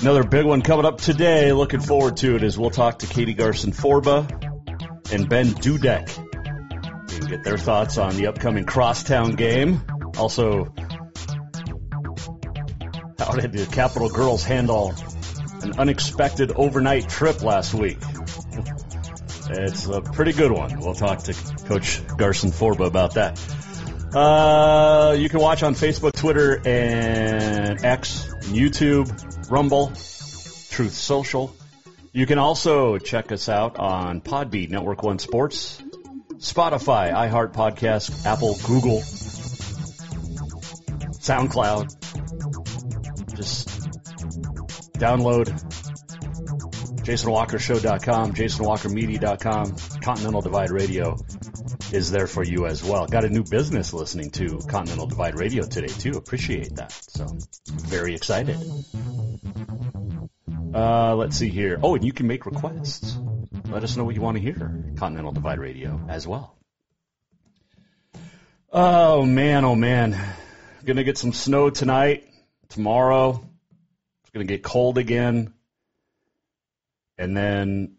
Another big one coming up today. Looking forward to it as we'll talk to Katie Garcin-Forba and Ben Dudek. Can get their thoughts on the upcoming crosstown game. Also, how did the Capital Girls handle an unexpected overnight trip last week? It's a pretty good one. We'll talk to Coach Garcin-Forba about that. Uh, you can watch on Facebook, Twitter, and X, YouTube, Rumble, Truth Social. You can also check us out on Podbean, Network One Sports, Spotify, iHeart Podcast, Apple, Google, SoundCloud. Just download JasonWalkerShow.com, JasonWalkerMedia.com, Continental Divide Radio is there for you as well. Got a new business listening to Continental Divide Radio today too. Appreciate that. So very excited. Uh, let's see here. Oh, and you can make requests. Let us know what you want to hear. Continental Divide Radio as well. Oh man, oh man. Gonna get some snow tonight, tomorrow. It's gonna get cold again. And then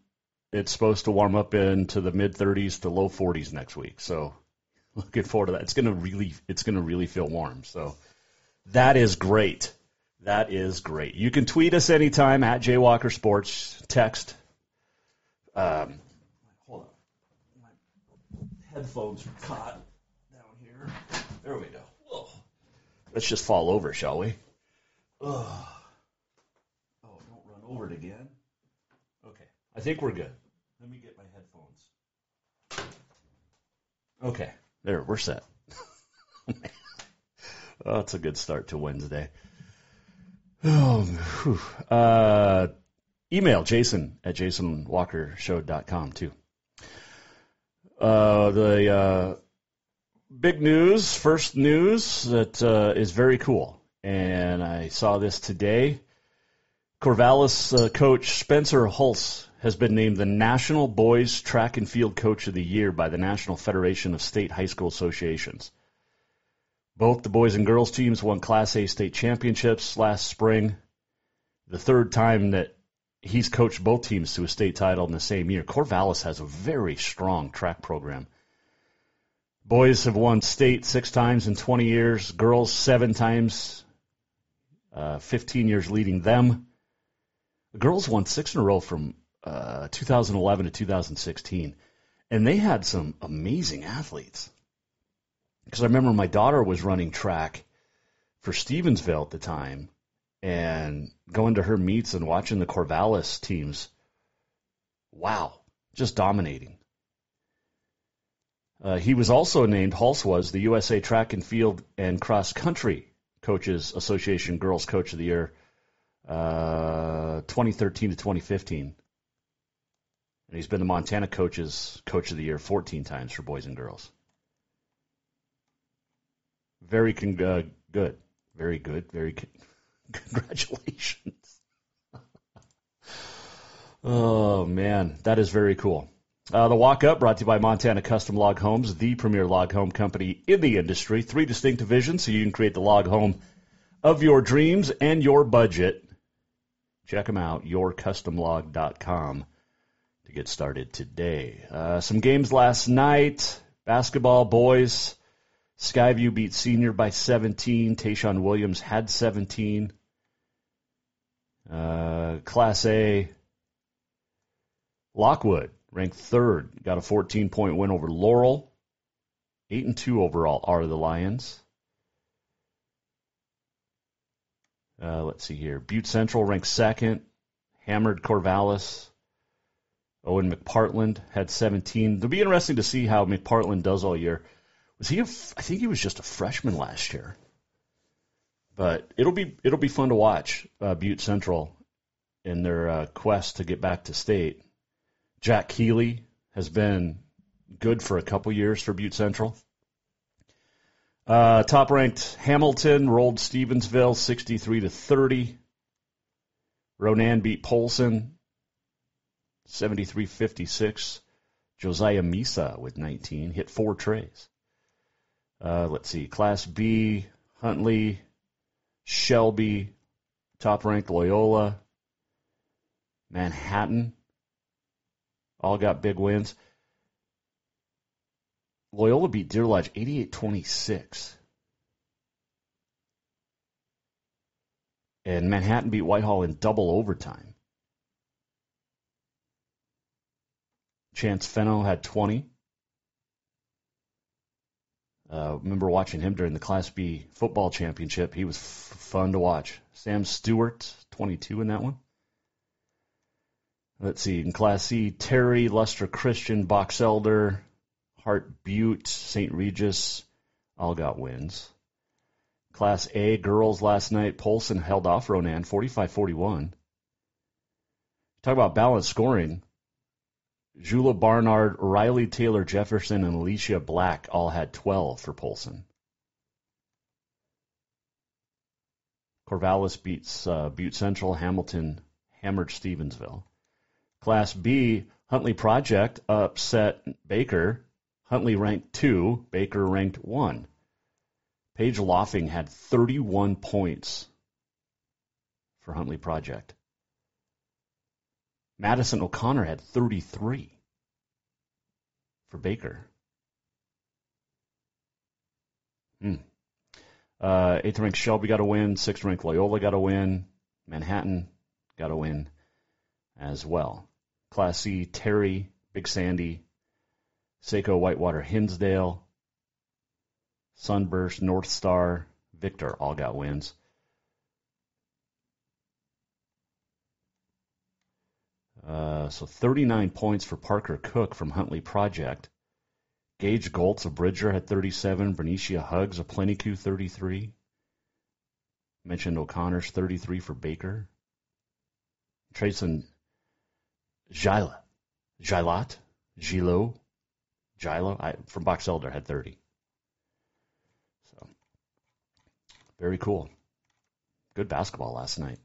it's supposed to warm up into the mid 30s to low 40s next week. So looking forward to that. It's gonna really, it's gonna really feel warm. So that is great. That is great. You can tweet us anytime at Jaywalker Sports. Text. Um, hold on. My headphones are caught down here. There we go. Let's just fall over, shall we? Ugh. Oh, don't run over it again. Okay. I think we're good. Let me get my headphones. Okay. There, we're set. oh, that's a good start to Wednesday. Oh, uh, email Jason at jasonwalkershow.com too. Uh, the uh, big news, first news that uh, is very cool, and I saw this today. Corvallis uh, coach Spencer Hulse has been named the National Boys Track and Field Coach of the Year by the National Federation of State High School Associations. Both the boys and girls teams won Class A state championships last spring. The third time that he's coached both teams to a state title in the same year. Corvallis has a very strong track program. Boys have won state six times in 20 years, girls seven times, uh, 15 years leading them. The girls won six in a row from uh, 2011 to 2016, and they had some amazing athletes because I remember my daughter was running track for Stevensville at the time, and going to her meets and watching the Corvallis teams. Wow, just dominating. Uh, he was also named, Hulse was, the USA Track and Field and Cross Country Coaches Association Girls Coach of the Year, uh, 2013 to 2015. And he's been the Montana Coaches Coach of the Year 14 times for boys and girls. Very con- uh, good. Very good. Very con- congratulations. oh man, that is very cool. Uh, the walk up brought to you by Montana Custom Log Homes, the premier log home company in the industry. Three distinct divisions, so you can create the log home of your dreams and your budget. Check them out, yourcustomlog.com to get started today. Uh, some games last night. Basketball boys. Skyview beat Senior by 17. Tayshawn Williams had 17. Uh, Class A. Lockwood ranked third, got a 14 point win over Laurel. Eight and two overall are the Lions. Uh, let's see here. Butte Central ranked second, hammered Corvallis. Owen McPartland had 17. It'll be interesting to see how McPartland does all year. Was he? A, I think he was just a freshman last year. But it'll be it'll be fun to watch uh, Butte Central in their uh, quest to get back to state. Jack Keeley has been good for a couple years for Butte Central. Uh, top ranked Hamilton rolled Stevensville 63 to 30. Ronan beat Polson 73 56. Josiah Misa with 19 hit four trays. Uh, let's see, Class B, Huntley, Shelby, top ranked Loyola, Manhattan, all got big wins. Loyola beat Deer Lodge 88 26. And Manhattan beat Whitehall in double overtime. Chance Fenno had 20. Uh, remember watching him during the Class B football championship. He was f- fun to watch. Sam Stewart, 22 in that one. Let's see, in Class C, Terry, Lustre Christian, Box Elder, Heart Butte, St. Regis, all got wins. Class A, girls last night, Polson held off Ronan 45 41. Talk about balanced scoring. Jula Barnard, Riley Taylor Jefferson, and Alicia Black all had 12 for Polson. Corvallis beats uh, Butte Central, Hamilton hammered Stevensville. Class B, Huntley Project upset Baker. Huntley ranked two, Baker ranked one. Paige Loffing had 31 points for Huntley Project. Madison O'Connor had 33 for Baker. Hmm. Uh, eighth ranked Shelby got a win. Sixth ranked Loyola got a win. Manhattan got a win as well. Class C, Terry, Big Sandy, Saco, Whitewater, Hinsdale, Sunburst, North Star, Victor all got wins. Uh, so 39 points for Parker Cook from Huntley Project. Gage Goltz of Bridger had 37. Bernicia Hugs of Plenty Coups 33. Mentioned O'Connor's 33 for Baker. Trayson Gila, Gilot, Gilo, Gilo I, from Box Elder had 30. So, very cool. Good basketball last night.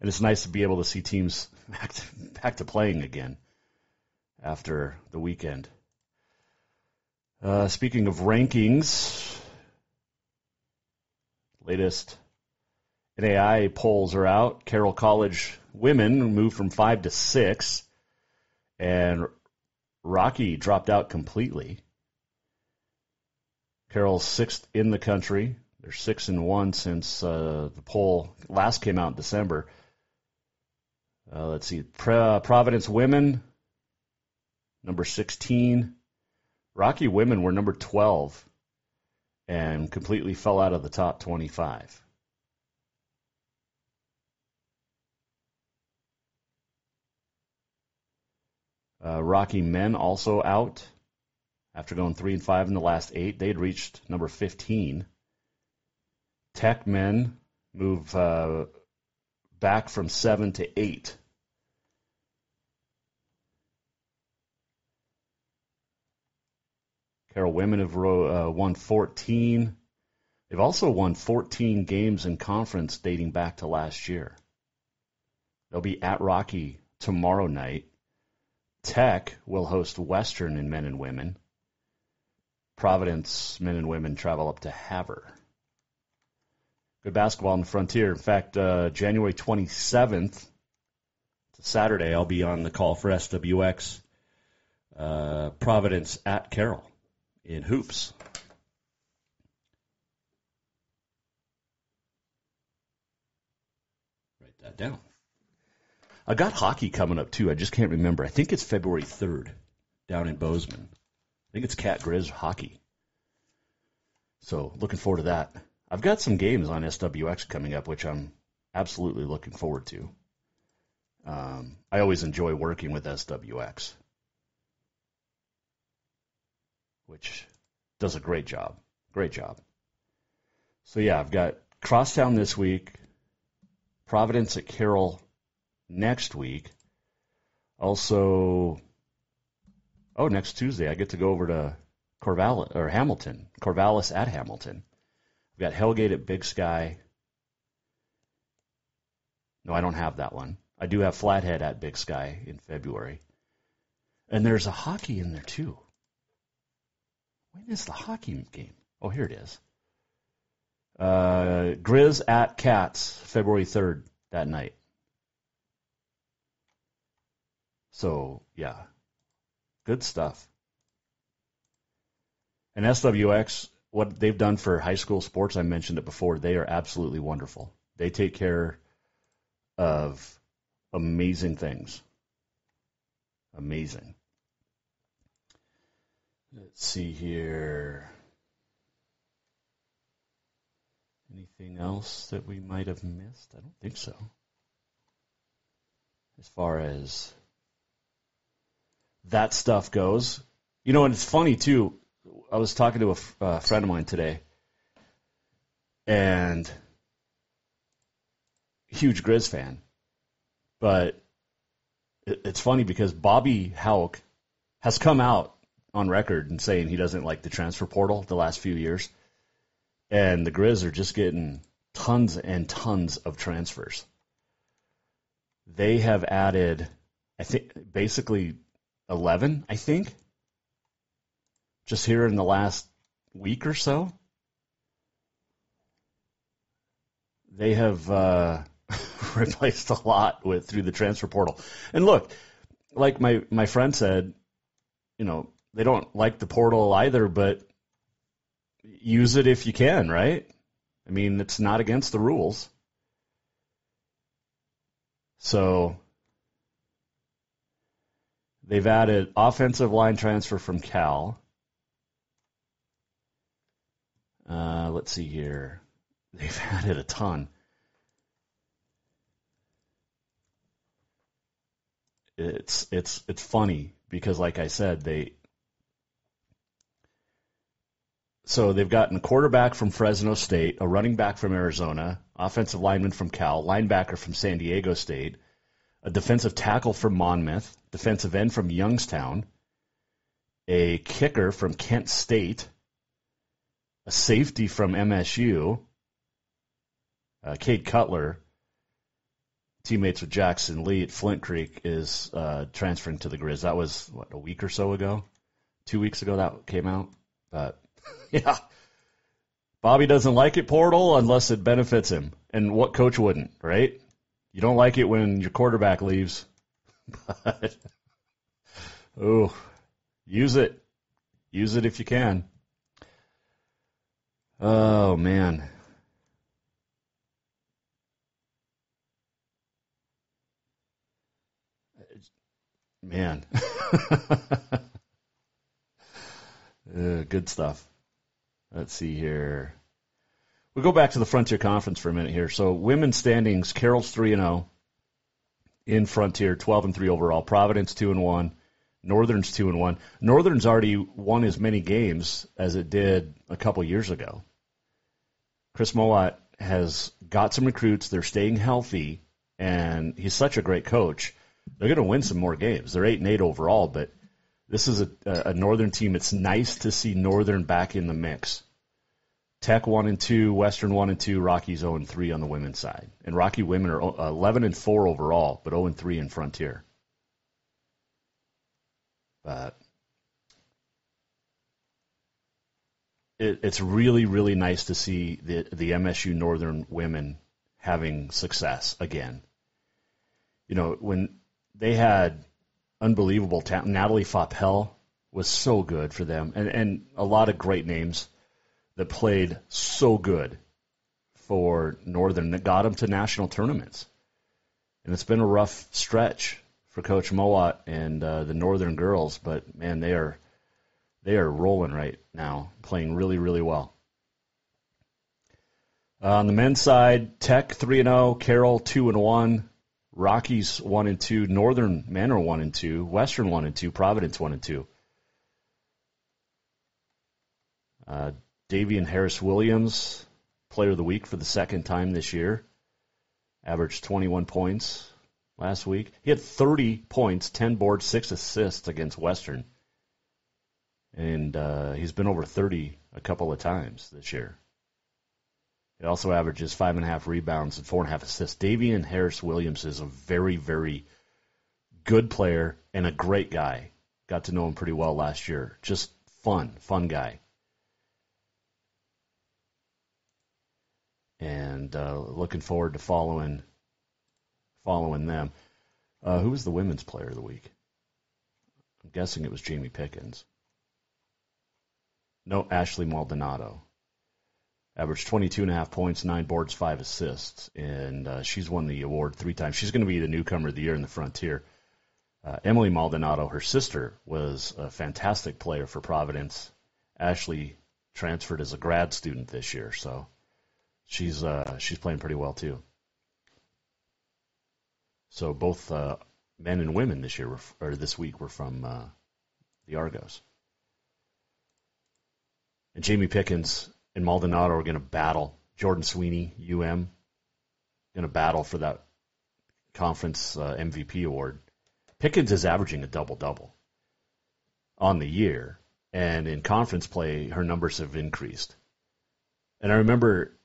And it's nice to be able to see teams back to, back to playing again after the weekend. Uh, speaking of rankings, latest NAIA polls are out. Carroll College women moved from five to six, and Rocky dropped out completely. Carroll's sixth in the country. They're six and one since uh, the poll last came out in December. Uh, let's see, Providence women, number 16. Rocky women were number 12 and completely fell out of the top 25. Uh, Rocky men also out after going three and five in the last eight. They'd reached number 15. Tech men move uh, back from seven to eight. Carroll women have uh, won 14. They've also won 14 games in conference dating back to last year. They'll be at Rocky tomorrow night. Tech will host Western in men and women. Providence men and women travel up to Havre. Good basketball on the frontier. In fact, uh, January 27th, it's a Saturday, I'll be on the call for SWX uh, Providence at Carroll in hoops. Write that down. I got hockey coming up too. I just can't remember. I think it's February 3rd down in Bozeman. I think it's Cat Grizz hockey. So looking forward to that. I've got some games on SWX coming up, which I'm absolutely looking forward to. Um, I always enjoy working with SWX, which does a great job. Great job. So yeah, I've got Crosstown this week, Providence at Carroll next week. Also, oh, next Tuesday I get to go over to Corvallis or Hamilton, Corvallis at Hamilton. I've got Hellgate at Big Sky. No, I don't have that one. I do have Flathead at Big Sky in February. And there's a hockey in there too. When is the hockey game? Oh, here it is. Uh, Grizz at Cats, February 3rd that night. So, yeah, good stuff. And SWX, what they've done for high school sports, I mentioned it before, they are absolutely wonderful. They take care of amazing things. Amazing. Let's see here. Anything else that we might have missed? I don't think so. As far as that stuff goes, you know, and it's funny too. I was talking to a uh, friend of mine today, and huge Grizz fan, but it, it's funny because Bobby Hauck has come out on record and saying he doesn't like the transfer portal the last few years, and the Grizz are just getting tons and tons of transfers. They have added, I think, basically eleven. I think just here in the last week or so. They have uh, replaced a lot with through the transfer portal. And look, like my my friend said, you know, they don't like the portal either, but use it if you can, right? I mean, it's not against the rules. So they've added offensive line transfer from Cal. Uh, let's see here. They've added a ton. It's it's it's funny because, like I said, they so they've gotten a quarterback from Fresno State, a running back from Arizona, offensive lineman from Cal, linebacker from San Diego State, a defensive tackle from Monmouth, defensive end from Youngstown, a kicker from Kent State, a safety from MSU, uh, Cade Cutler, teammates with Jackson Lee at Flint Creek, is uh, transferring to the Grizz. That was what a week or so ago, two weeks ago that came out. But yeah, Bobby doesn't like it portal unless it benefits him, and what coach wouldn't, right? You don't like it when your quarterback leaves, but oh, use it, use it if you can. Oh man. Man. uh, good stuff. Let's see here. We'll go back to the Frontier Conference for a minute here. So, women's standings: Carroll's three and zero in Frontier, twelve and three overall. Providence two and one. Northern's two and one. Northern's already won as many games as it did a couple years ago. Chris Mowat has got some recruits. They're staying healthy, and he's such a great coach. They're going to win some more games. They're eight and eight overall, but this is a, a Northern team. It's nice to see Northern back in the mix. Tech one and two, Western one and two, Rockies zero and three on the women's side, and Rocky women are eleven and four overall, but zero and three in Frontier. But it, it's really, really nice to see the the MSU Northern women having success again. You know, when they had unbelievable talent. Natalie Fapel was so good for them, and and a lot of great names that played so good for Northern that got them to national tournaments. And it's been a rough stretch for Coach Mowat and uh, the Northern girls, but man, they are they are rolling right now, playing really really well. Uh, on the men's side, Tech three and zero, Carroll two and one, Rockies one and two, Northern men are one and two, Western one and two, Providence one and two. Uh, Davian Harris Williams, player of the week for the second time this year, averaged 21 points last week. He had 30 points, 10 boards, 6 assists against Western. And uh, he's been over 30 a couple of times this year. He also averages five and a half rebounds and four and a half assists. Davian Harris Williams is a very, very good player and a great guy. Got to know him pretty well last year. Just fun, fun guy. And uh, looking forward to following following them. Uh, who was the women's player of the week? I'm guessing it was Jamie Pickens. No, Ashley Maldonado. Averaged 22 and a half points, nine boards, five assists, and uh, she's won the award three times. She's going to be the newcomer of the year in the Frontier. Uh, Emily Maldonado, her sister, was a fantastic player for Providence. Ashley transferred as a grad student this year, so she's uh, she's playing pretty well too. So both uh, men and women this year were, or this week were from uh, the Argos. And Jamie Pickens and Maldonado are going to battle. Jordan Sweeney, UM, going to battle for that conference uh, MVP award. Pickens is averaging a double double on the year, and in conference play, her numbers have increased. And I remember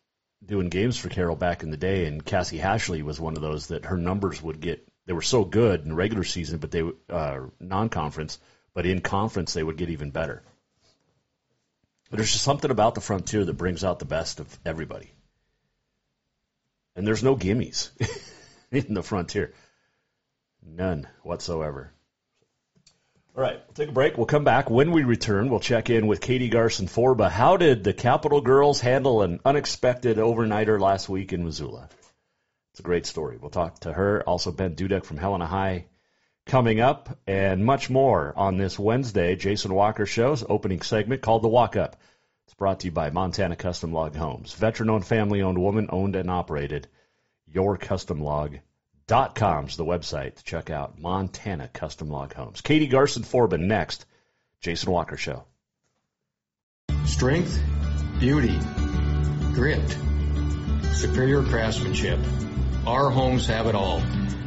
doing games for Carroll back in the day, and Cassie Hashley was one of those that her numbers would get. They were so good in regular season, but they uh, non-conference, but in conference they would get even better. But there's just something about the frontier that brings out the best of everybody, and there's no gimmies in the frontier, none whatsoever. All right, we'll take a break. We'll come back. When we return, we'll check in with Katie Garcin-Forba. How did the Capital girls handle an unexpected overnighter last week in Missoula? It's a great story. We'll talk to her. Also, Ben Dudek from Helena High coming up, and much more on this Wednesday. Jason Walker Show's opening segment called The Walk Up. It's brought to you by Montana Custom Log Homes. Veteran owned, family owned, woman owned, and operated. Your Custom Log Dot com's the website to check out Montana Custom Log Homes. Katie Garcin-Forba next. Jason Walker Show. Strength, beauty, grit, superior craftsmanship. Our homes have it all.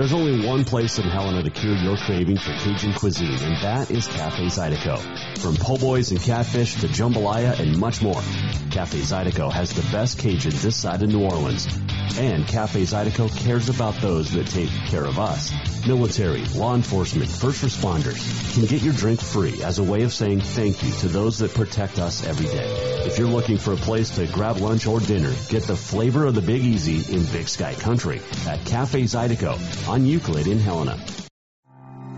There's only one place in Helena to cure your craving for Cajun cuisine, and that is Cafe Zydeco. From po' boys and catfish to jambalaya and much more, Cafe Zydeco has the best Cajun this side of New Orleans. And Cafe Zydeco cares about those that take care of us. Military, law enforcement, first responders can get your drink free as a way of saying thank you to those that protect us every day. If you're looking for a place to grab lunch or dinner, get the flavor of the Big Easy in Big Sky Country at Cafe Zydeco on Euclid in Helena.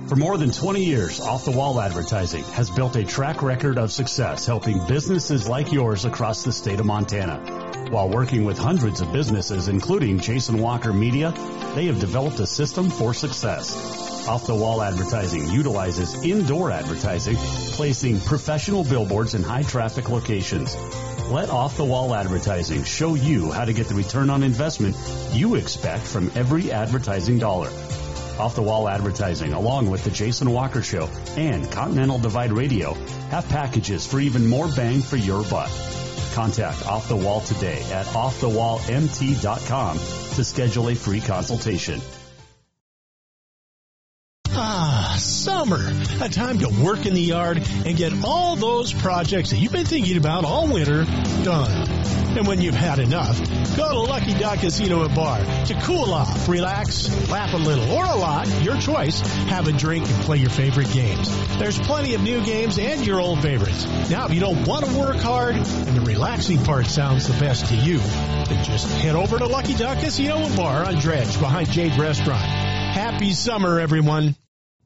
For more than 20 years, Off the Wall Advertising has built a track record of success helping businesses like yours across the state of Montana. While working with hundreds of businesses, including Jason Walker Media, they have developed a system for success. Off the wall advertising utilizes indoor advertising, placing professional billboards in high traffic locations. Let off the wall advertising show you how to get the return on investment you expect from every advertising dollar. Off the Wall Advertising, along with The Jason Walker Show and Continental Divide Radio, have packages for even more bang for your buck. Contact Off the Wall today at offthewallmt.com to schedule a free consultation. Ah, summer, a time to work in the yard and get all those projects that you've been thinking about all winter done. And when you've had enough, go to Lucky Duck Casino and Bar to cool off, relax, laugh a little, or a lot, your choice. Have a drink and play your favorite games. There's plenty of new games and your old favorites. Now, if you don't want to work hard and the relaxing part sounds the best to you, then just head over to Lucky Duck Casino and Bar on Dredge behind Jade Restaurant. Happy summer, everyone.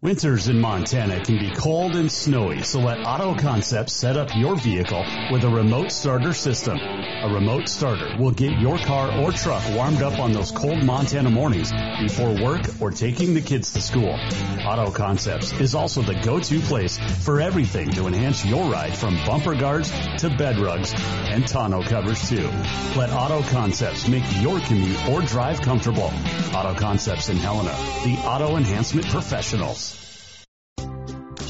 Winters in Montana can be cold and snowy, so let Auto Concepts set up your vehicle with a remote starter system. A remote starter will get your car or truck warmed up on those cold Montana mornings before work or taking the kids to school. Auto Concepts is also the go-to place for everything to enhance your ride from bumper guards to bed rugs and tonneau covers too. Let Auto Concepts make your commute or drive comfortable. Auto Concepts in Helena, the auto enhancement professionals.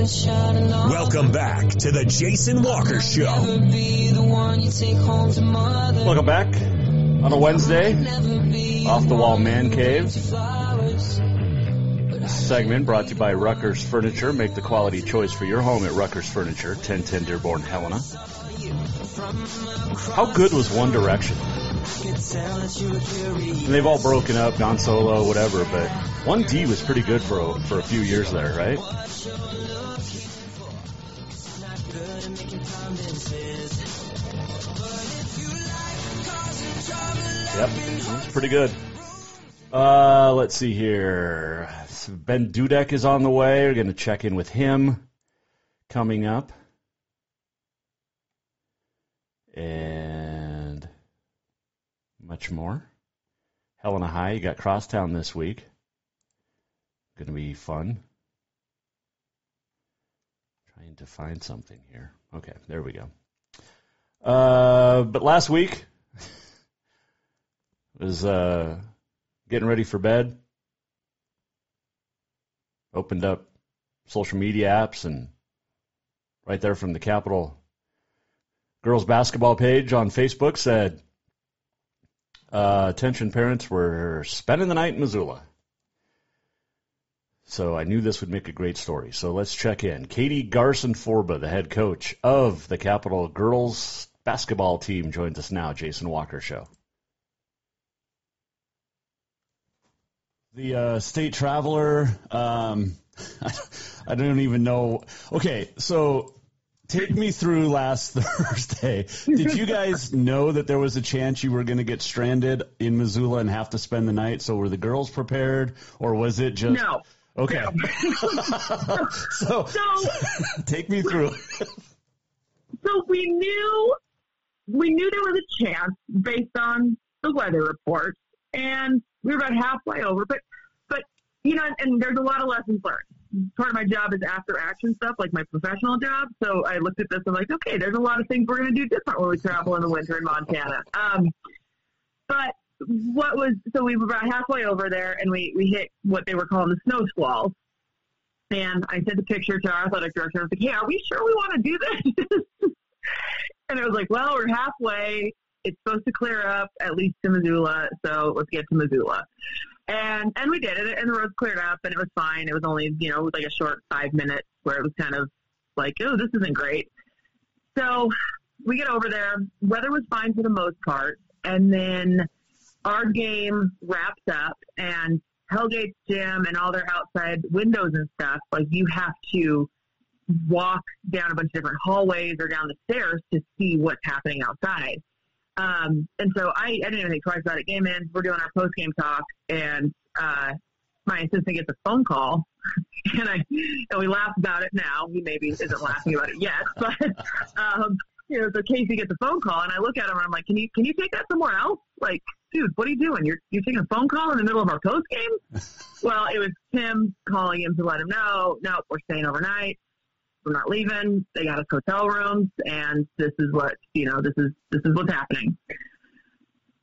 Welcome back to the Jason Walker Show. Welcome back on a Wednesday, off the wall man cave. Segment brought to you by Rucker's Furniture. Make the quality choice for your home at Rucker's Furniture, 1010 Dearborn, Helena. How good was One Direction? And they've all broken up, gone solo, whatever, but 1D was pretty good for a, for a few years there, right? Yep, it's pretty good. Uh, let's see here. Ben Dudek is on the way. We're going to check in with him coming up. And much more. Helena High, you got Crosstown this week. Going to be fun. Trying to find something here. Okay, there we go. Uh, but last week was uh, getting ready for bed. Opened up social media apps and right there from the Capital girls basketball page on Facebook said, uh, attention parents, we're spending the night in Missoula. So I knew this would make a great story. So let's check in. Katie Garcin-Forba, the head coach of the Capital girls basketball team, joins us now. Jason Walker Show. The uh, state traveler. Um, I don't even know. Okay, so take me through last Thursday. Did you guys know that there was a chance you were going to get stranded in Missoula and have to spend the night? So were the girls prepared, or was it just no? Okay. so, so take me through. so we knew we knew there was a chance based on the weather report, and we were about halfway over. But but you know, and, and there's a lot of lessons learned. Part of my job is after action stuff, like my professional job. So I looked at this and like, okay, there's a lot of things we're going to do different when we travel in the winter in Montana. Um, but what was so we were about halfway over there and we we hit what they were calling the snow squalls. And I sent a picture to our athletic director. I was like, "Hey, are we sure we want to do this?" and it was like, "Well, we're halfway. It's supposed to clear up at least to Missoula, so let's get to Missoula." And and we did it, and the roads cleared up, and it was fine. It was only you know like a short five minutes where it was kind of like, "Oh, this isn't great." So we get over there. Weather was fine for the most part, and then our game wraps up and Hellgate's gym and all their outside windows and stuff, like you have to walk down a bunch of different hallways or down the stairs to see what's happening outside. Um, and so I, I didn't even think twice about it. Game in, we're doing our post game talk, and uh, my assistant gets a phone call, and I and we laugh about it now. He maybe isn't laughing about it yet, but um, you know, so Casey gets a phone call, and I look at him and I'm like, "Can you can you take that somewhere else? Like, dude, what are you doing? You're you're taking a phone call in the middle of our post game? well, it was Tim calling him to let him know, no, we're staying overnight. We're not leaving. They got us hotel rooms, and this is what you know. This is this is what's happening.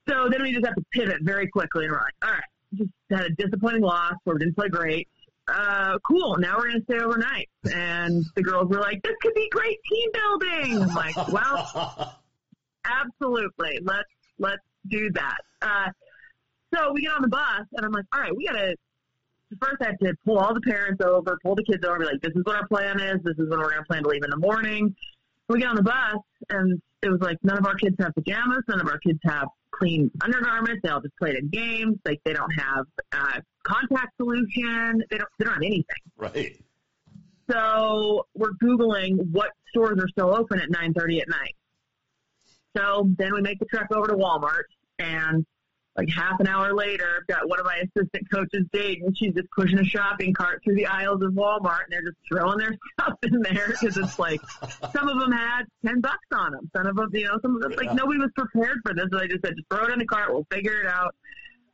So then we just have to pivot very quickly, and we're like, all right, just had a disappointing loss where we didn't play great. Uh, cool. Now we're going to stay overnight. And the girls were like, this could be great team building. I'm like, well, absolutely. Let's, let's do that. Uh, so we get on the bus and I'm like, all right, we got to, first I had to pull all the parents over, pull the kids over, be like, this is what our plan is. This is when we're going to plan to leave in the morning. We get on the bus and it was like, none of our kids have pajamas. None of our kids have clean undergarments. They all just played in games. Like they don't have uh, contact solution. They don't. They don't have anything. Right. So we're googling what stores are still open at 9:30 at night. So then we make the trek over to Walmart, and like half an hour later, I've got one of my assistant coaches, Dayton, and she's just pushing a shopping cart through the aisles of Walmart, and they're just throwing their stuff in there because it's like some of them had ten bucks on them, some of them, you know, some of them like nobody was prepared for this. So I just said, just throw it in the cart, we'll figure it out.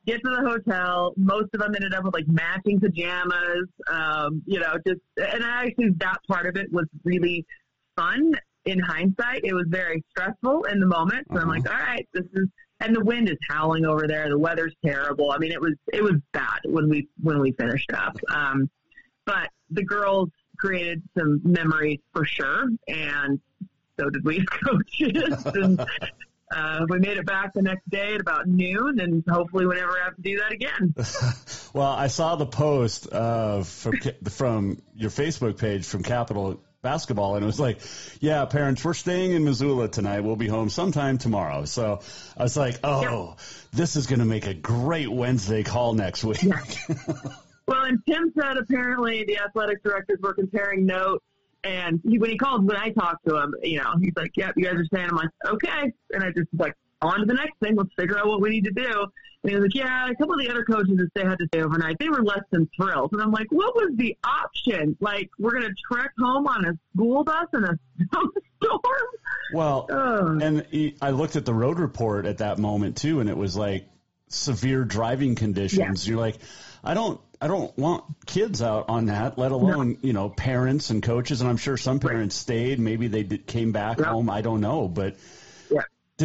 Get to the hotel. Most of them ended up with like matching pajamas, um, you know, just and I actually that part of it was really fun in hindsight. It was very stressful in the moment. So I'm like, all right, this is and the wind is howling over there. The weather's terrible. I mean, it was it was bad when we when we finished up. Um, but the girls created some memories for sure, and so did we coaches. and uh, we made it back the next day at about noon, and hopefully we never have to do that again. well, I saw the post uh, from from your Facebook page from Capital basketball, and it was like, yeah, parents, we're staying in Missoula tonight. We'll be home sometime tomorrow. So I was like, oh, yep. this is going to make a great Wednesday call next week. Yeah. well, and Tim said apparently the athletic directors were comparing notes. And he, when he called, when I talked to him, you know, he's like, "Yep, you guys are staying." I'm like, "Okay," and I just like, on to the next thing. Let's figure out what we need to do. And he was like, yeah, a couple of the other coaches that they had to stay overnight, they were less than thrilled. And I'm like, what was the option? Like, we're going to trek home on a school bus in a snowstorm? Well, Ugh. and I looked at the road report at that moment too, and it was like severe driving conditions. Yeah. You're like, I don't, I don't want kids out on that, let alone no. you know parents and coaches. And I'm sure some parents right. stayed. Maybe they did, came back home. I don't know, but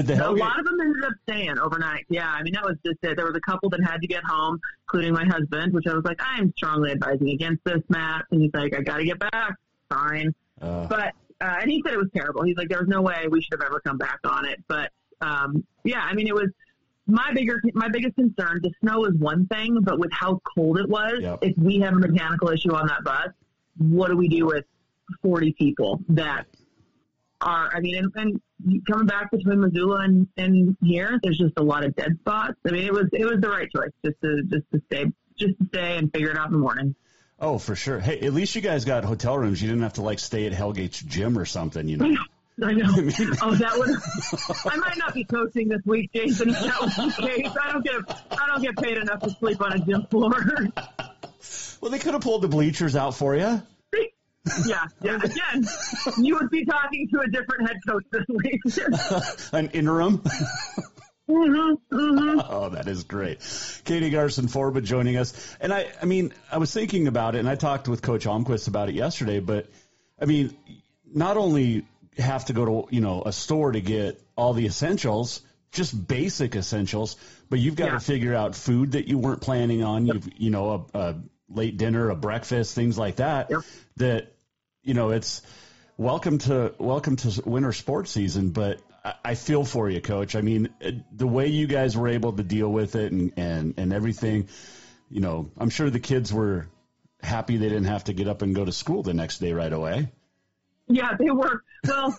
did the A lot of them ended up staying overnight. Yeah, I mean that was just it. There was a couple that had to get home, including my husband, which I was like, I'm strongly advising against this, Matt. And he's like, I got to get back. Fine, uh, but uh, and he said it was terrible. He's like, there was no way we should have ever come back on it. But um, yeah, I mean it was my bigger my biggest concern. The snow is one thing, but with how cold it was, yep. if we have a mechanical issue on that bus, what do we do with 40 people that are, I mean, and, and coming back between Missoula and, and here, there's just a lot of dead spots. I mean, it was it was the right choice just to just to stay just to stay and figure it out in the morning. Oh, for sure. Hey, at least you guys got hotel rooms. You didn't have to like stay at Hellgate's gym or something, you know. I know. I mean, oh, that would. I might not be coaching this week, Jason. If that was the case, I don't get. I don't get paid enough to sleep on a gym floor. well, they could have pulled the bleachers out for you. Yeah, yeah. Again, you would be talking to a different head coach this week. An interim. Mm-hmm, mm-hmm. Oh, that is great. Katie Garcin-Forba joining us. And I, I mean, I was thinking about it and I talked with Coach Almquist about it yesterday, but I mean, not only have to go to, you know, a store to get all the essentials, just basic essentials, but you've got yeah. to figure out food that you weren't planning on. Yep. You've, you know, a, a late dinner, a breakfast, things like that, yep. that you know, it's welcome to welcome to winter sports season, but I, I feel for you, coach. I mean, uh, the way you guys were able to deal with it and, and, and everything, you know, I'm sure the kids were happy they didn't have to get up and go to school the next day right away. Yeah, they were. Well,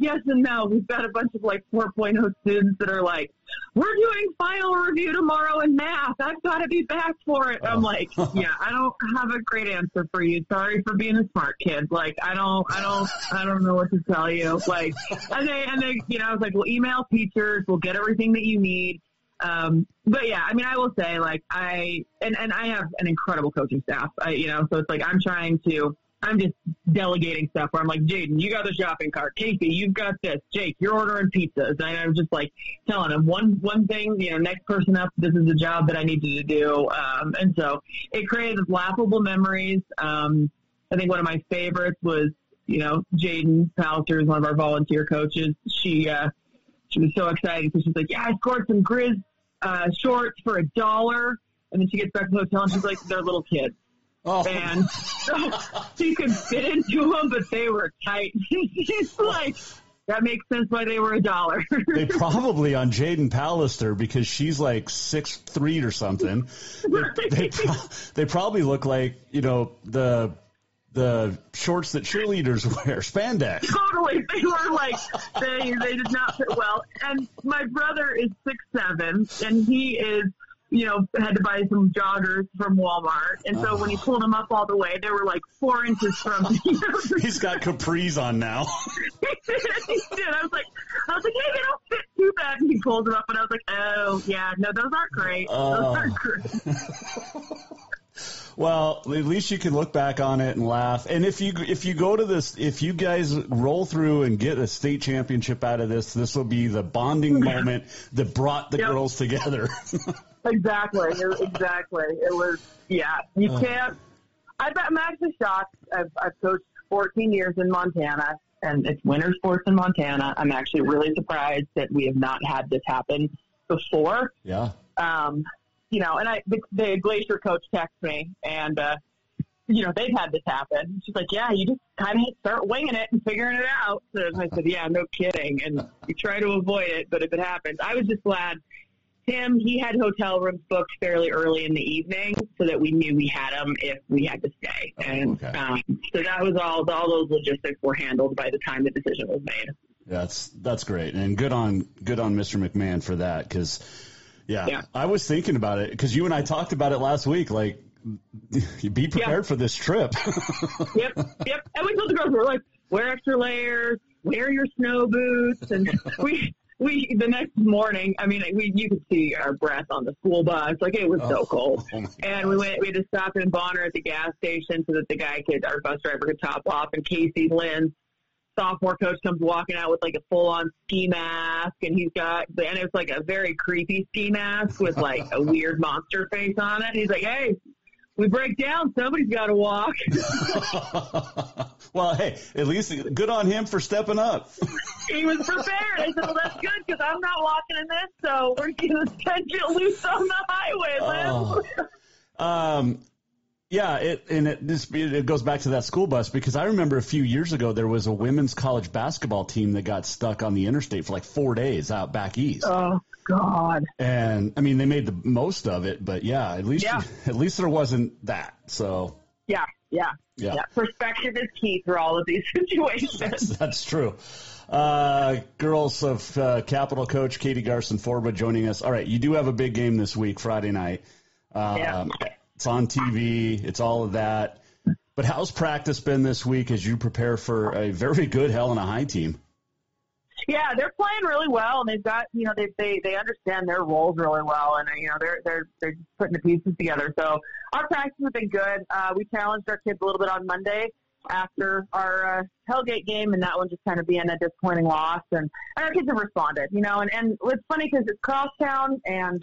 yes and no. We've got a bunch of like 4.0 students that are like, we're doing final review tomorrow in math. I've got to be back for it. Oh. I'm like, yeah, I don't have a great answer for you. Sorry for being a smart kid. Like, I don't, I don't, I don't know what to tell you. Like, and they, and they, you know, I was like, we'll email teachers. We'll get everything that you need. Um, but yeah, I mean, I will say like I, and, and I have an incredible coaching staff. I, you know, so it's like I'm trying to, I'm just delegating stuff where I'm like, Jaden, you got the shopping cart. Casey, you've got this. Jake, you're ordering pizzas. And I'm just like telling him one, one thing, you know, next person up, this is the job that I need you to do. Um, and so it created laughable memories. Um, I think one of my favorites was, you know, Jaden Pallister is one of our volunteer coaches. She, uh, she was so excited because she's like, yeah, I scored some Grizz, uh, shorts for a dollar. And then she gets back to the hotel and she's like, they're little kids. Oh. And so she could fit into them, but they were tight. She's like, that makes sense why they were a dollar. they probably on Jaden Pallister because she's like six three or something. Right. They, they, pro- they probably look like you know the the shorts that cheerleaders wear, spandex. Totally, they were like they they did not fit well. And my brother is six seven, and he is you know, had to buy some joggers from Walmart. And so when he pulled them up all the way, they were like four inches from me. He's got capris on now. he did. I was like, I was like, hey, they don't fit too bad. And he pulled them up, and I was like, oh, yeah, no, those aren't great. Uh, those aren't great. Well, at least you can look back on it and laugh. And if you if you go to this, if you guys roll through and get a state championship out of this, this will be the bonding moment that brought the yep. girls together. exactly, exactly. It was yeah. You uh. can't. I, I'm actually shocked. I've, I've coached 14 years in Montana, and it's winter sports in Montana. I'm actually really surprised that we have not had this happen before. Yeah. Um, you know, and I the, the glacier coach texted me and uh you know, they've had this happen. She's like, Yeah, you just kinda start winging it and figuring it out. So I said, Yeah, no kidding and you try to avoid it, but if it happens I was just glad Tim, he had hotel rooms booked fairly early in the evening so that we knew we had them if we had to stay. And okay. um, so that was all, all those logistics were handled by the time the decision was made. That's, that's great. And good on, good on Mr. McMahon for that. Cause yeah. yeah. I was thinking about it because you and I talked about it last week. Like, be prepared for this trip. yep, yep. And we told the girls, we're like, wear extra layers, wear your snow boots, and we we the next morning. I mean, we you could see our breath on the school bus. Like it was oh, so cold, oh and we went. We had to stop in Bonner at the gas station so that the guy could, our bus driver, could top off. And Casey Lynn sophomore coach comes walking out with like a full on ski mask and he's got and it's like a very creepy ski mask with like a weird monster face on it. He's like, Hey, we break down, somebody's gotta walk. well, hey, at least good on him for stepping up. he was prepared. I said, Well that's good because I'm not walking in this, so we're gonna send you loose on the highway, Liz. Uh, um yeah, it and it this it goes back to that school bus because I remember a few years ago there was a women's college basketball team that got stuck on the interstate for like four days out back east. Oh God! And I mean they made the most of it, but yeah, at least yeah. at least there wasn't that. So yeah, yeah, yeah. yeah. Perspective is key for all of these situations. That's, that's true. Uh, girls of uh, Capital coach Katie Garcin-Forba joining us. All right, you do have a big game this week, Friday night. Um, yeah. It's on TV. It's all of that. But how's practice been this week as you prepare for a very good Helena High team? Yeah, they're playing really well, and they've got you know they they they understand their roles really well, and you know they're they're they're putting the pieces together. So our practice has been good. Uh, we challenged our kids a little bit on Monday after our uh, Hellgate game, and that one just kind of being a disappointing loss, and, and our kids have responded. You know, and and it's funny because it's crosstown, and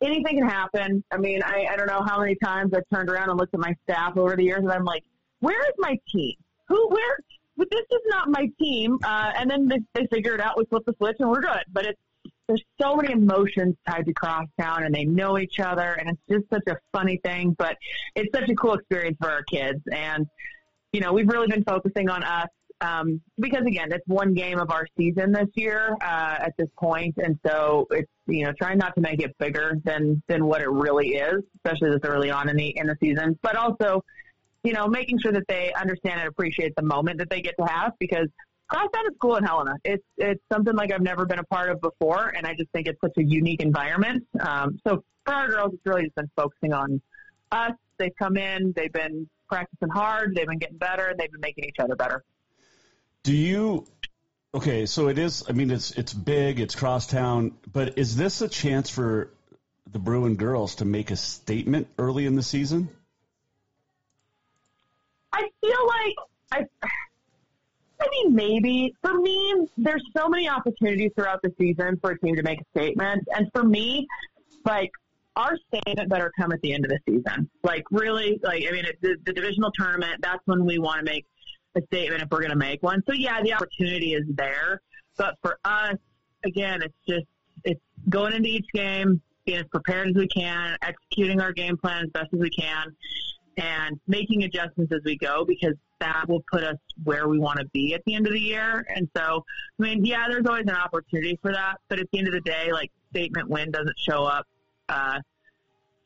anything can happen. I mean, I, I don't know how many times I've turned around and looked at my staff over the years, and I'm like, where is my team? Who, where? But this is not my team. Uh, and then they, they figure it out. We flip the switch, and we're good. But it's there's so many emotions tied to Crosstown, and they know each other, and it's just such a funny thing. But it's such a cool experience for our kids, and you know, we've really been focusing on us um, because again, it's one game of our season this year uh, at this point, and so it's you know trying not to make it bigger than than what it really is, especially this early on in the in the season. But also, you know, making sure that they understand and appreciate the moment that they get to have because Crosstown is cool in Helena. It's it's something like I've never been a part of before, and I just think it's such a unique environment. Um, so for our girls, it's really just been focusing on us. They've come in, they've been practicing hard, they've been getting better, and they've been making each other better. Do you? Okay, so it is. I mean, it's it's big. It's crosstown, but is this a chance for the Bruin girls to make a statement early in the season? I feel like I. I mean, maybe for me, there's so many opportunities throughout the season for a team to make a statement, and for me, like our statement better come at the end of the season. Like really, like I mean, it, the, the divisional tournament. That's when we want to make a statement if we're going to make one. So yeah, the opportunity is there, but for us, again, it's just it's going into each game, being as prepared as we can, executing our game plan as best as we can, and making adjustments as we go because that will put us where we want to be at the end of the year. And so, I mean, yeah, there's always an opportunity for that, but at the end of the day, like statement win doesn't show up, uh,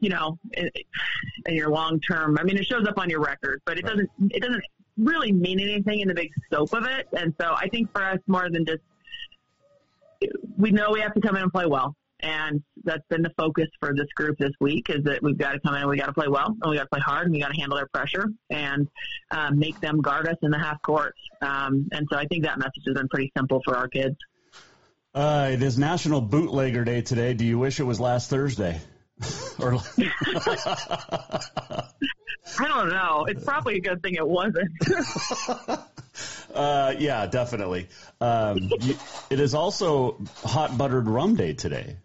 you know, in, in your long term. I mean, it shows up on your record, but it doesn't. It doesn't really mean anything in the big scope of it. And so, I think for us, more than just we know we have to come in and play well. And that's been the focus for this group this week is that we've got to come in and we got to play well and we got to play hard and we got to handle their pressure and um, make them guard us in the half court. Um, and so I think that message has been pretty simple for our kids. Uh, it is National Bootlegger Day today. Do you wish it was last Thursday? or I don't know. It's probably a good thing it wasn't. uh, yeah, definitely. Um, you, it is also hot buttered rum day today.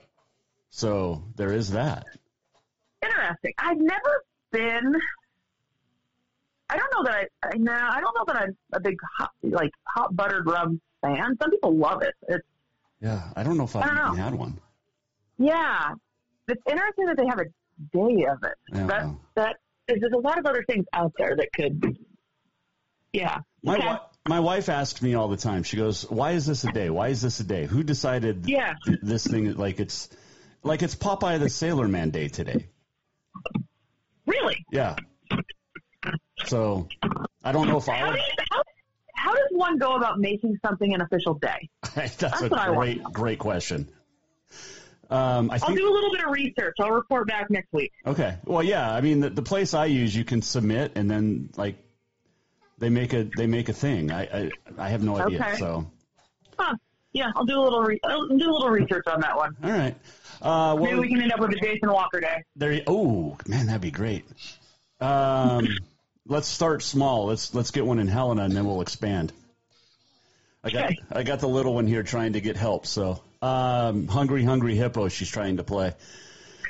So there is that. Interesting. I've never been. I don't know that I. I no, I don't know that I'm a big hot, like hot buttered rum fan. Some people love it. It's. Yeah, I don't know if I've even know. had one. Yeah, it's interesting that they have a day of it. Yeah, that that is, there's a lot of other things out there that could. Yeah. My okay. my wife asks me all the time. She goes, "Why is this a day? Why is this a day? Who decided Yeah. th- this thing? Like it's like it's Popeye the Sailor Man Day today." Really? Yeah. So I don't know if How, I'll. do you, how, how does one go about making something an official day? That's, That's a I great great question. Um, I I'll do a little bit of research. I'll report back next week. Okay. Well, yeah. I mean, the, the place I use, you can submit, and then like they make a they make a thing. I I, I have no idea. Okay. So Huh. Yeah, I'll do a little re- I'll do a little research on that one. all right. Uh, Maybe we can end up with a Jason Walker day. there. You, oh man, that'd be great. Um, let's start small. Let's let's get one in Helena, and then we'll expand. I got Okay. I got the little one here trying to get help. So um, hungry, hungry hippo. She's trying to play.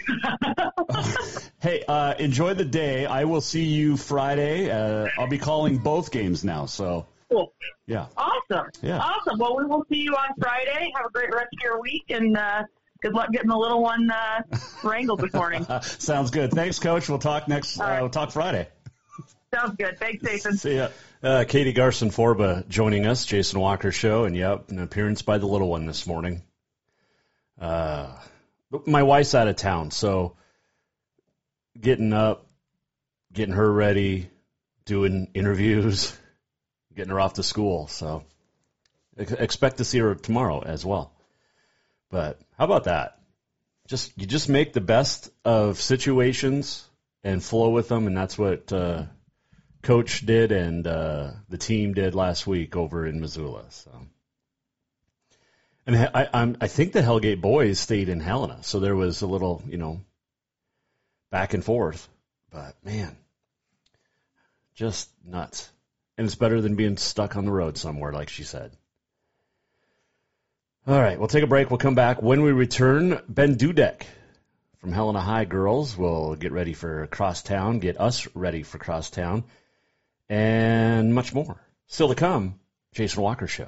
hey, uh, enjoy the day. I will see you Friday. Uh, I'll be calling both games now. So Cool. yeah. Awesome. Yeah. Awesome. Well, we will see you on Friday. Have a great rest of your week, and uh, good luck getting the little one uh, wrangled this morning. Sounds good. Thanks, Coach. We'll talk next. Uh, we'll talk Friday. Sounds good. Thanks, Jason. See ya. Uh, Katie Garcin-Forba joining us, Jason Walker show, and yep, an appearance by the little one this morning. Uh, my wife's out of town, so getting up, getting her ready, doing interviews, getting her off to school. So expect to see her tomorrow as well. But how about that? Just you just make the best of situations and flow with them, and that's what uh, coach did and uh, the team did last week over in Missoula. So, and I, I'm, I think the Hellgate boys stayed in Helena, so there was a little, you know, back and forth. But man, just nuts. And it's better than being stuck on the road somewhere, like she said. All right, we'll take a break. We'll come back. When we return, Ben Dudek from Helena High girls will get ready for Crosstown, get us ready for Crosstown, and much more. Still to come, Jason Walker Show.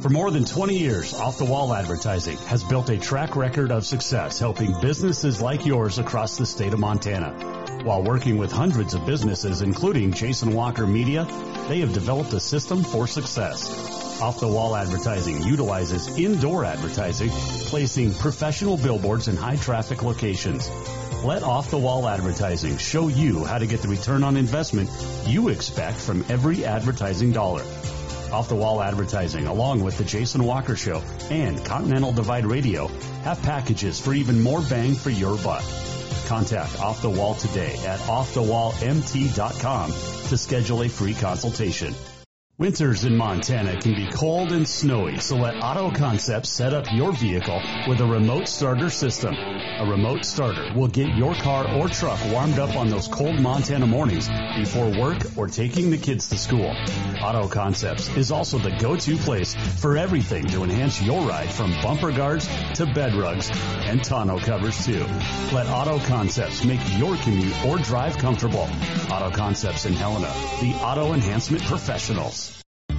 For more than 20 years, Off the Wall Advertising has built a track record of success helping businesses like yours across the state of Montana. While working with hundreds of businesses, including Jason Walker Media, they have developed a system for success. Off the Wall Advertising utilizes indoor advertising, placing professional billboards in high traffic locations. Let Off the Wall Advertising show you how to get the return on investment you expect from every advertising dollar. Off the Wall Advertising, along with the Jason Walker Show and Continental Divide Radio, have packages for even more bang for your buck. Contact Off the Wall today at offthewallmt.com to schedule a free consultation. Winters in Montana can be cold and snowy, so let Auto Concepts set up your vehicle with a remote starter system. A remote starter will get your car or truck warmed up on those cold Montana mornings before work or taking the kids to school. Auto Concepts is also the go-to place for everything to enhance your ride from bumper guards to bed rugs and tonneau covers too. Let Auto Concepts make your commute or drive comfortable. Auto Concepts in Helena, the auto enhancement professionals.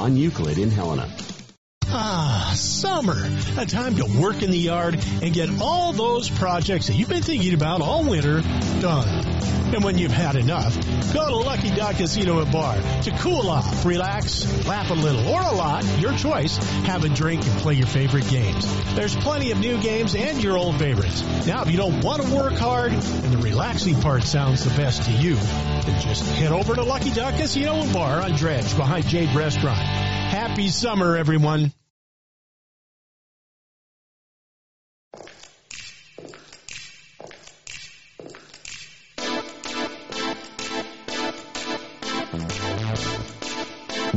on Euclid in Helena. Ah, summer. A time to work in the yard and get all those projects that you've been thinking about all winter done. And when you've had enough, go to Lucky Duck Casino and Bar to cool off, relax, laugh a little or a lot, your choice, have a drink and play your favorite games. There's plenty of new games and your old favorites. Now, if you don't want to work hard and the relaxing part sounds the best to you, then just head over to Lucky Duck Casino and Bar on Dredge behind Jade Restaurant. Happy summer, everyone.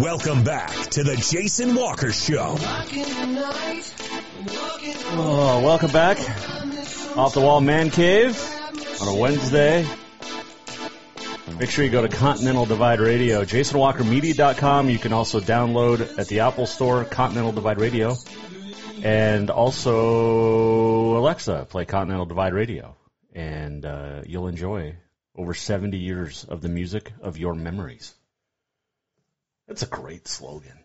Welcome back to the Jason Walker Show. Oh, welcome back. Off the Wall Man Cave on a Wednesday. Make sure you go to Continental Divide Radio, jasonwalkermedia.com. You can also download at the Apple Store Continental Divide Radio. And also Alexa, play Continental Divide Radio. And uh, you'll enjoy over 70 years of the music of your memories. That's a great slogan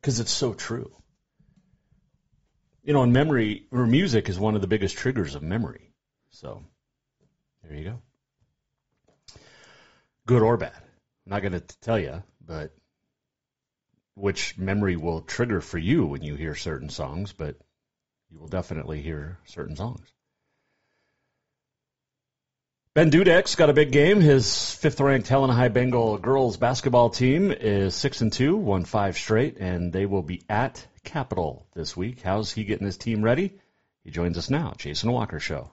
because it's so true. You know, in memory, or music is one of the biggest triggers of memory. So, there you go. Good or bad. I'm not going to tell you, but which memory will trigger for you when you hear certain songs, but you will definitely hear certain songs. Ben Dudek's got a big game. His fifth-ranked Helena High Bengal girls basketball team is six and two, won five straight, and they will be at Capital this week. How's he getting his team ready? He joins us now, Jason Walker Show.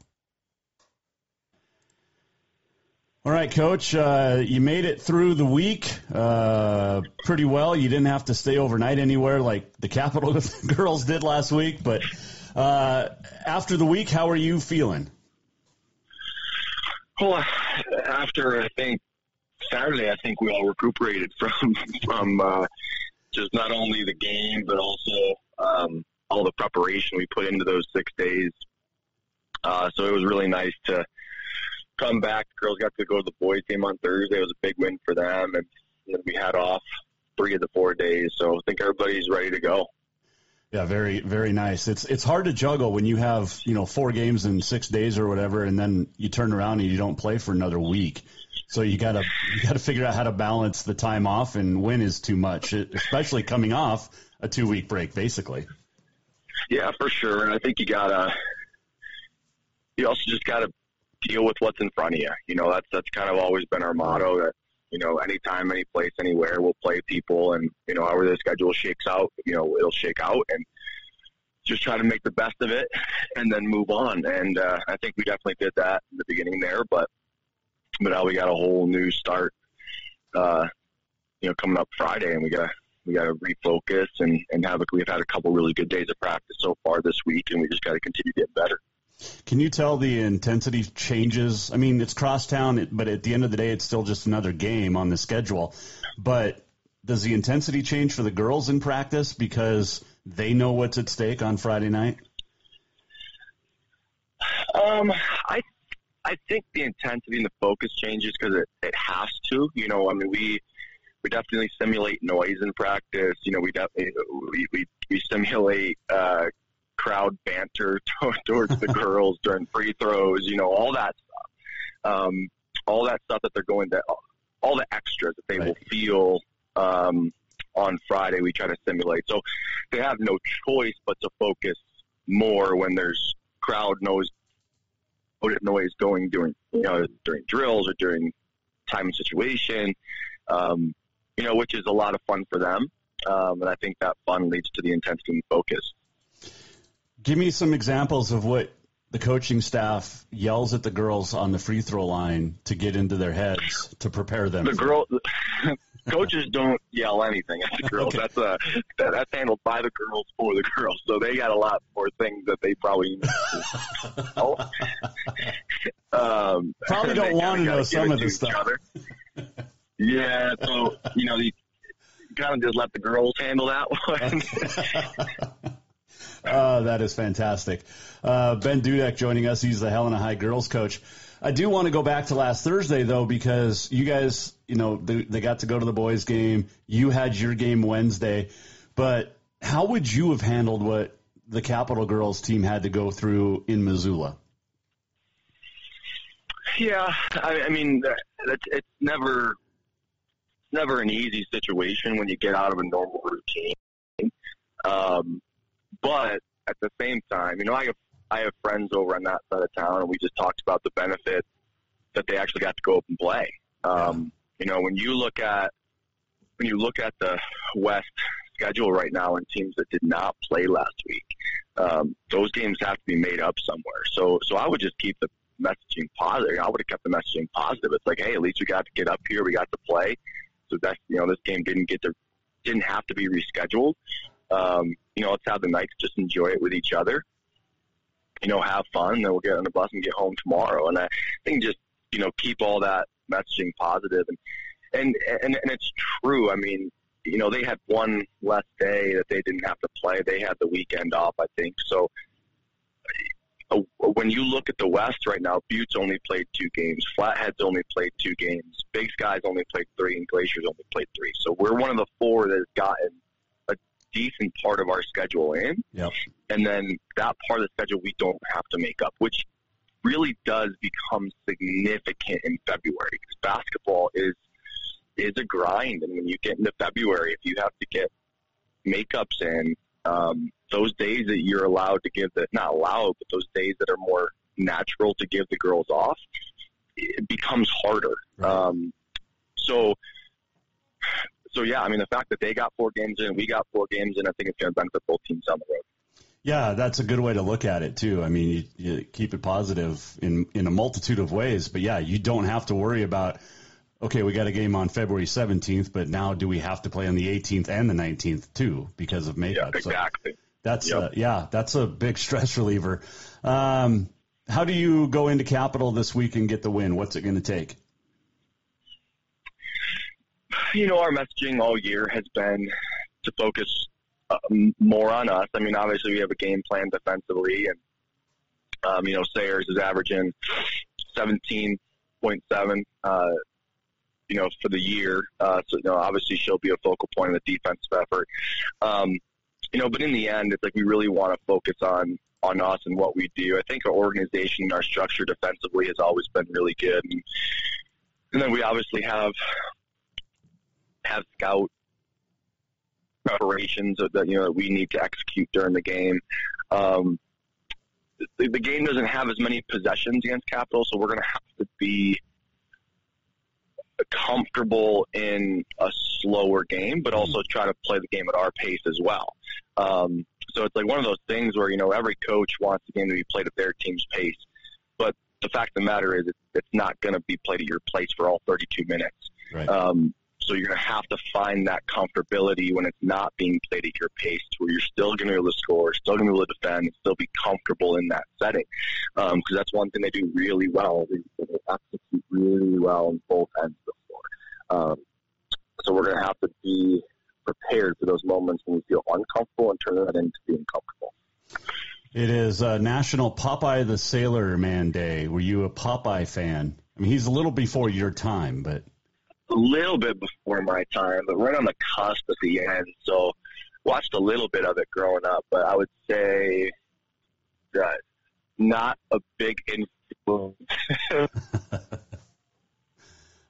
All right, Coach. Uh, you made it through the week uh, pretty well. You didn't have to stay overnight anywhere like the Capital girls did last week. But uh, after the week, how are you feeling? Well, after I think Saturday, I think we all recuperated from from uh, just not only the game but also um, all the preparation we put into those six days. Uh, so it was really nice to come back. The girls got to go to the boys game on Thursday. It was a big win for them, and we had off three of the four days. So I think everybody's ready to go. Yeah, very very nice. It's it's hard to juggle when you have you know four games in six days or whatever, and then you turn around and you don't play for another week. So you gotta you gotta figure out how to balance the time off, and when is too much, especially coming off a two week break, basically. Yeah, for sure. And I think you gotta you also just gotta deal with what's in front of you. You know, that's that's kind of always been our motto that you know, anytime, any place, anywhere, we'll play people, and you know, however the schedule shakes out, you know, it'll shake out. And just try to make the best of it and then move on. And uh, I think we definitely did that in the beginning there, but but now we got a whole new start. Uh, you know, coming up Friday, and we got to we got to refocus and and have a, we've had a couple really good days of practice so far this week, and we just got to continue getting better. Can you tell the intensity changes? I mean, it's crosstown, but at the end of the day, it's still just another game on the schedule. But does the intensity change for the girls in practice because they know what's at stake on Friday night? Um, I I think the intensity and the focus changes because it, it has to. You know, I mean, we we definitely simulate noise in practice. You know, we definitely we we, we simulate uh, crowd banter towards the girls during free throws. You know, all that stuff. Um, all that stuff that they're going to, all the extras that they right. will feel um, on Friday. We try to simulate, so they have no choice but to focus more when there's crowd noise noise going during you know during drills or during time and situation. Um, you know, which is a lot of fun for them. Um, and I think that fun leads to the intensity and focus. Give me some examples of what the coaching staff yells at the girls on the free throw line to get into their heads to prepare them. The girl, coaches don't yell anything at the girls. Okay. That's uh, that, that's handled by the girls for the girls. So they got a lot more things that they probably know. um, probably don't want to know some of the stuff. yeah, so you know, you kind of just let the girls handle that one. Uh, that is fantastic. Uh, ben Dudek joining us. He's the Helena High girls coach. I do want to go back to last Thursday though, because you guys, you know, they, they got to go to the boys' game. You had your game Wednesday, but how would you have handled what the Capital girls team had to go through in Missoula? Yeah, I, I mean, it's, it's never never an easy situation when you get out of a normal routine. Um, but at the same time, you know, I have I have friends over on that side of town, and we just talked about the benefit that they actually got to go up and play. Um, you know, when you look at when you look at the West schedule right now and teams that did not play last week, um, those games have to be made up somewhere. So, so I would just keep the messaging positive. I would have kept the messaging positive. It's like, hey, at least we got to get up here, we got to play. So that's you know, this game didn't get to didn't have to be rescheduled. Um, you know, let's have the Knights just enjoy it with each other you know, have fun, and then we'll get on the bus and get home tomorrow. And I think just, you know, keep all that messaging positive and, and, and, and it's true. I mean, you know, they had one less day that they didn't have to play. They had the weekend off, I think. So uh, when you look at the West right now, Butte's only played two games. Flathead's only played two games. Big Sky's only played three, and Glacier's only played three. So we're one of the four that has gotten decent part of our schedule in. Yep. And then that part of the schedule we don't have to make up, which really does become significant in February because basketball is is a grind. And when you get into February, if you have to get makeups in, um, those days that you're allowed to give the not allowed, but those days that are more natural to give the girls off, it becomes harder. Right. Um, so so yeah, I mean, the fact that they got four games in, and we got four games in, I think it's going to benefit both teams down the road. Yeah, that's a good way to look at it too. I mean, you, you keep it positive in in a multitude of ways, but yeah, you don't have to worry about. Okay, we got a game on February 17th, but now do we have to play on the 18th and the 19th too because of makeup? Yeah, exactly. So that's yep. uh, yeah, that's a big stress reliever. Um, how do you go into Capital this week and get the win? What's it going to take? You know, our messaging all year has been to focus uh, more on us. I mean, obviously we have a game plan defensively, and um, you know, Sayers is averaging 17.7, uh, you know, for the year. Uh, so, you know, obviously she'll be a focal point of the defensive effort. Um, you know, but in the end, it's like we really want to focus on on us and what we do. I think our organization, and our structure defensively has always been really good. And, and then we obviously have have scout preparations that you know that we need to execute during the game. Um, the, the game doesn't have as many possessions against Capital, so we're going to have to be comfortable in a slower game, but also try to play the game at our pace as well. Um, So it's like one of those things where you know every coach wants the game to be played at their team's pace, but the fact of the matter is it's not going to be played at your pace for all 32 minutes. Right. Um, so you're going to have to find that comfortability when it's not being played at your pace, where you're still going to be able to score, still going to be able to defend, still be comfortable in that setting. Because um, that's one thing they do really well. They, they execute really well on both ends of the floor. Um, so we're going to have to be prepared for those moments when we feel uncomfortable and turn that into being comfortable. It is uh, National Popeye the Sailor Man Day. Were you a Popeye fan? I mean, he's a little before your time, but a little bit before my time, but right on the cusp at the end. So watched a little bit of it growing up, but I would say that not a big influence.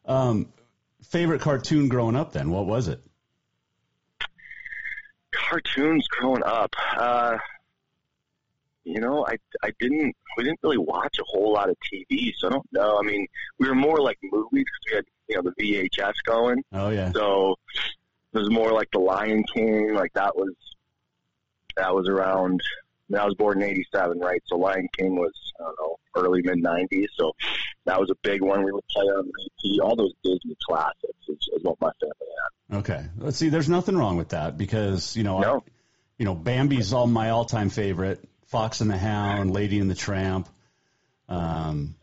um, favorite cartoon growing up? Then what was it? Cartoons growing up. Uh, you know, I I didn't we didn't really watch a whole lot of TV, so I don't know. I mean, we were more like movies because we had you know the VHS going. Oh yeah. So it was more like the Lion King. Like that was that was around. I, mean, I was born in '87, right? So Lion King was I don't know early mid '90s. So that was a big one. We would play on repeat. All those Disney classics is, is what my family had. Okay, let's see. There's nothing wrong with that because you know, no. I, you know, Bambi's all my all-time favorite. Fox and the Hound, Lady and the Tramp. Um,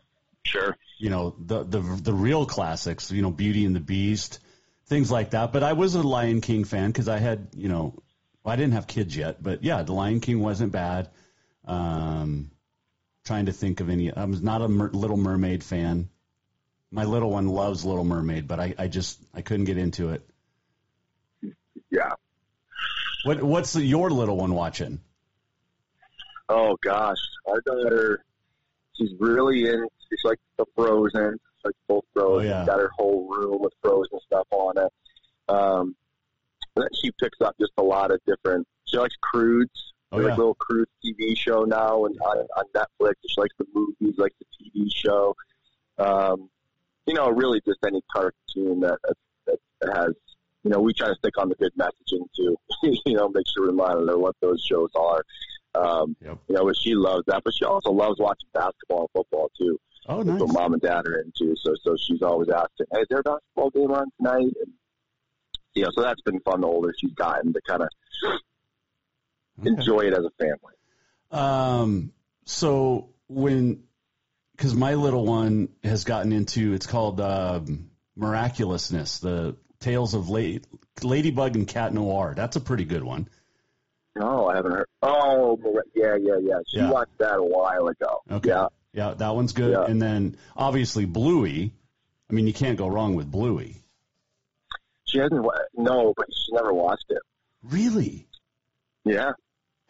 sure. You know the the the real classics. You know, Beauty and the Beast, things like that. But I was a Lion King fan because I had you know, well, I didn't have kids yet, but yeah, the Lion King wasn't bad. Um, trying to think of any. I was not a Mer- Little Mermaid fan. My little one loves Little Mermaid, but I, I just I couldn't get into it. Yeah. What what's the, your little one watching? Oh gosh, our daughter, she's really in. She's like the Frozen, like both Frozen. Oh, yeah. Got her whole room with Frozen stuff on it. Um, then she picks up just a lot of different. She likes Croods. Oh, yeah. like a little Croods TV show now, and on, on Netflix. She likes the movies, likes the TV show. Um, you know, really just any cartoon that that, that has. You know, we try to stick on the good messaging too. you know, make sure we remind her what those shows are. Um, Yep. You know, but she loves that. But she also loves watching basketball and football too. Oh, nice. what mom and dad are into. So, so she's always asking, "Hey, is there a basketball game on tonight?" And you know, so that's been fun. The older she's gotten to kind of enjoy it as a family. Um, so when, because my little one has gotten into, it's called um, Miraculousness, the Tales of La- Ladybug and Cat Noir. That's a pretty good one. No, I haven't heard. Oh, yeah, yeah, yeah. She Yeah. watched that a while ago. Okay. Yeah. Yeah, that one's good. Yeah. And then obviously Bluey. I mean, you can't go wrong with Bluey. She hasn't. wa- No, but she's never watched it. Really? Yeah.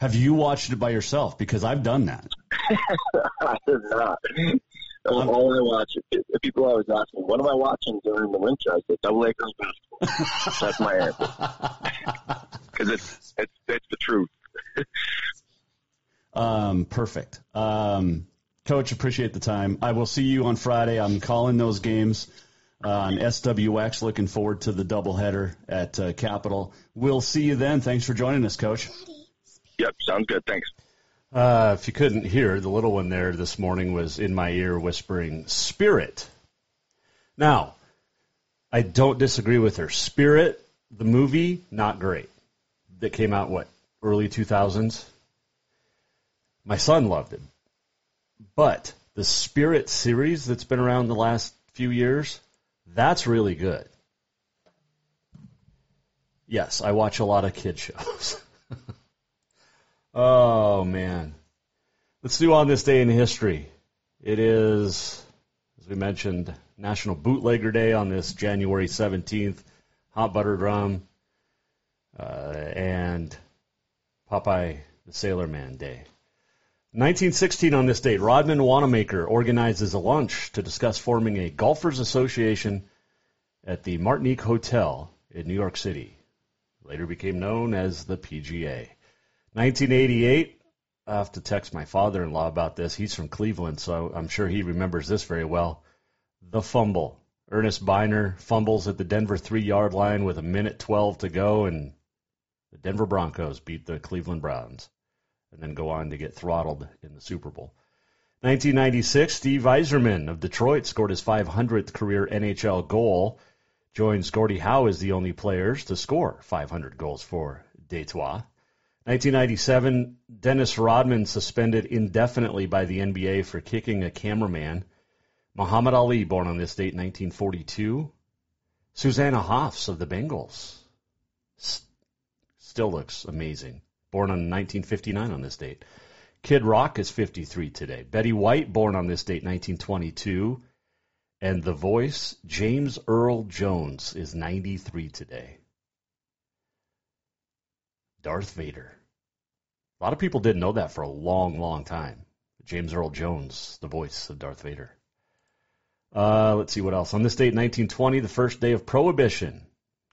Have you watched it by yourself? Because I've done that. I have not. All, all I watch, if people always ask me, what am I watching during the winter? I say, Double A Girls Basketball. That's my answer. Because it's, it's, it's the truth. Um, perfect. Um, Coach, appreciate the time. I will see you on Friday. I'm calling those games uh, on SWX. Looking forward to the doubleheader at uh, Capital. We'll see you then. Thanks for joining us, Coach. Yep, sounds good. Thanks. Uh, if you couldn't hear, the little one there this morning was in my ear whispering, Spirit. Now, I don't disagree with her. Spirit, the movie, not great. That came out, what, early 2000s? My son loved it. But the Spirit series that's been around the last few years, that's really good. Yes, I watch a lot of kid shows. oh man. Let's do on this day in history. It is, as we mentioned, National Bootlegger Day on this January 17th, Hot Buttered Rum, uh, and Popeye the Sailor Man Day. 1916 on this date, Rodman Wanamaker organizes a lunch to discuss forming a golfers association at the Martinique Hotel in New York City. Later became known as the PGA. 1988, I have to text my father-in-law about this. He's from Cleveland, so I'm sure he remembers this very well. The fumble. Earnest Byner fumbles at the Denver three-yard line with a minute 12 to go, and the Denver Broncos beat the Cleveland Browns. And then go on to get throttled in the Super Bowl. 1996, Steve Yzerman of Detroit scored his 500th career NHL goal. Joins Gordie Howe as the only players to score 500 goals for Detroit. 1997, Dennis Rodman suspended indefinitely by the NBA for kicking a cameraman. Muhammad Ali, born on this date, 1942. Susanna Hoffs of the Bangles. Still looks amazing. Born on 1959 on this date. Kid Rock is 53 today. Betty White, born on this date, 1922. And the voice, James Earl Jones, is 93 today. Darth Vader. A lot of people didn't know that for a long, long time. James Earl Jones, the voice of Darth Vader. Uh, let's see what else. On this date, 1920, the first day of Prohibition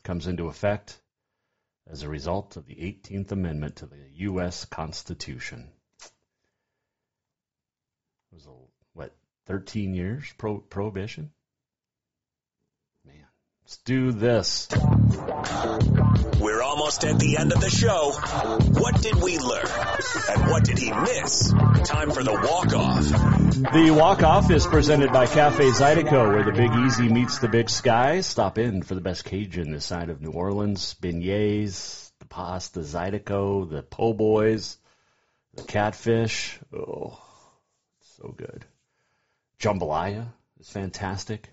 comes into effect as a result of the 18th Amendment to the U.S. Constitution. It was, a, what, 13 years pro- Prohibition? Let's do this. We're almost at the end of the show. What did we learn? And what did he miss? Time for the walk-off. The walk-off is presented by Cafe Zydeco, where the Big Easy meets the Big Sky. Stop in for the best Cajun this side of New Orleans. Beignets, the pasta Zydeco, the po' boys, the catfish. Oh, so good. Jambalaya is fantastic.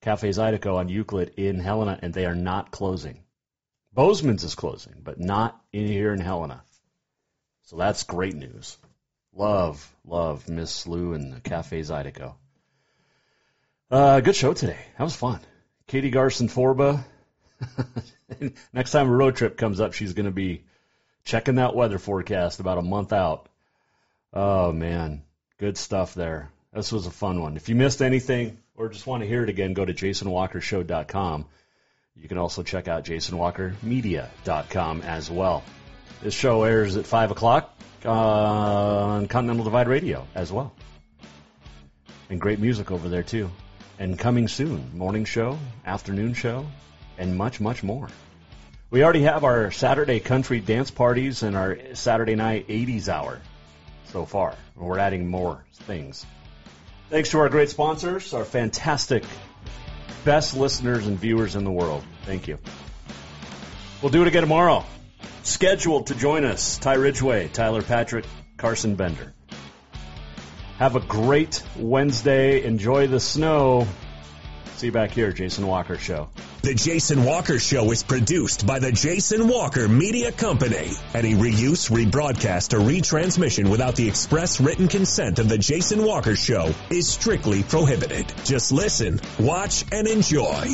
Cafe Zydeco on Euclid in Helena, and they are not closing. Bozeman's is closing, but not in here in Helena. So that's great news. Love, love Miss Lou and the Cafe Zydeco. Uh, good show today. That was fun. Katie Garcin-Forba. Next time a road trip comes up, she's going to be checking that weather forecast about a month out. Oh, man. Good stuff there. This was a fun one. If you missed anything or just want to hear it again, go to jasonwalkershow.com. You can also check out jasonwalkermedia.com as well. This show airs at 5 o'clock uh, on Continental Divide Radio as well. And great music over there too. And coming soon, morning show, afternoon show, and much, much more. We already have our Saturday country dance parties and our Saturday night 80s hour so far. We're adding more things. Thanks to our great sponsors, our fantastic, best listeners and viewers in the world. Thank you. We'll do it again tomorrow. Scheduled to join us, Ty Ridgway, Tyler Patrick, Carson Bender. Have a great Wednesday. Enjoy the snow. See you back here, Jason Walker Show. The Jason Walker Show is produced by the Jason Walker Media Company. Any reuse, rebroadcast, or retransmission without the express written consent of the Jason Walker Show is strictly prohibited. Just listen, watch, and enjoy.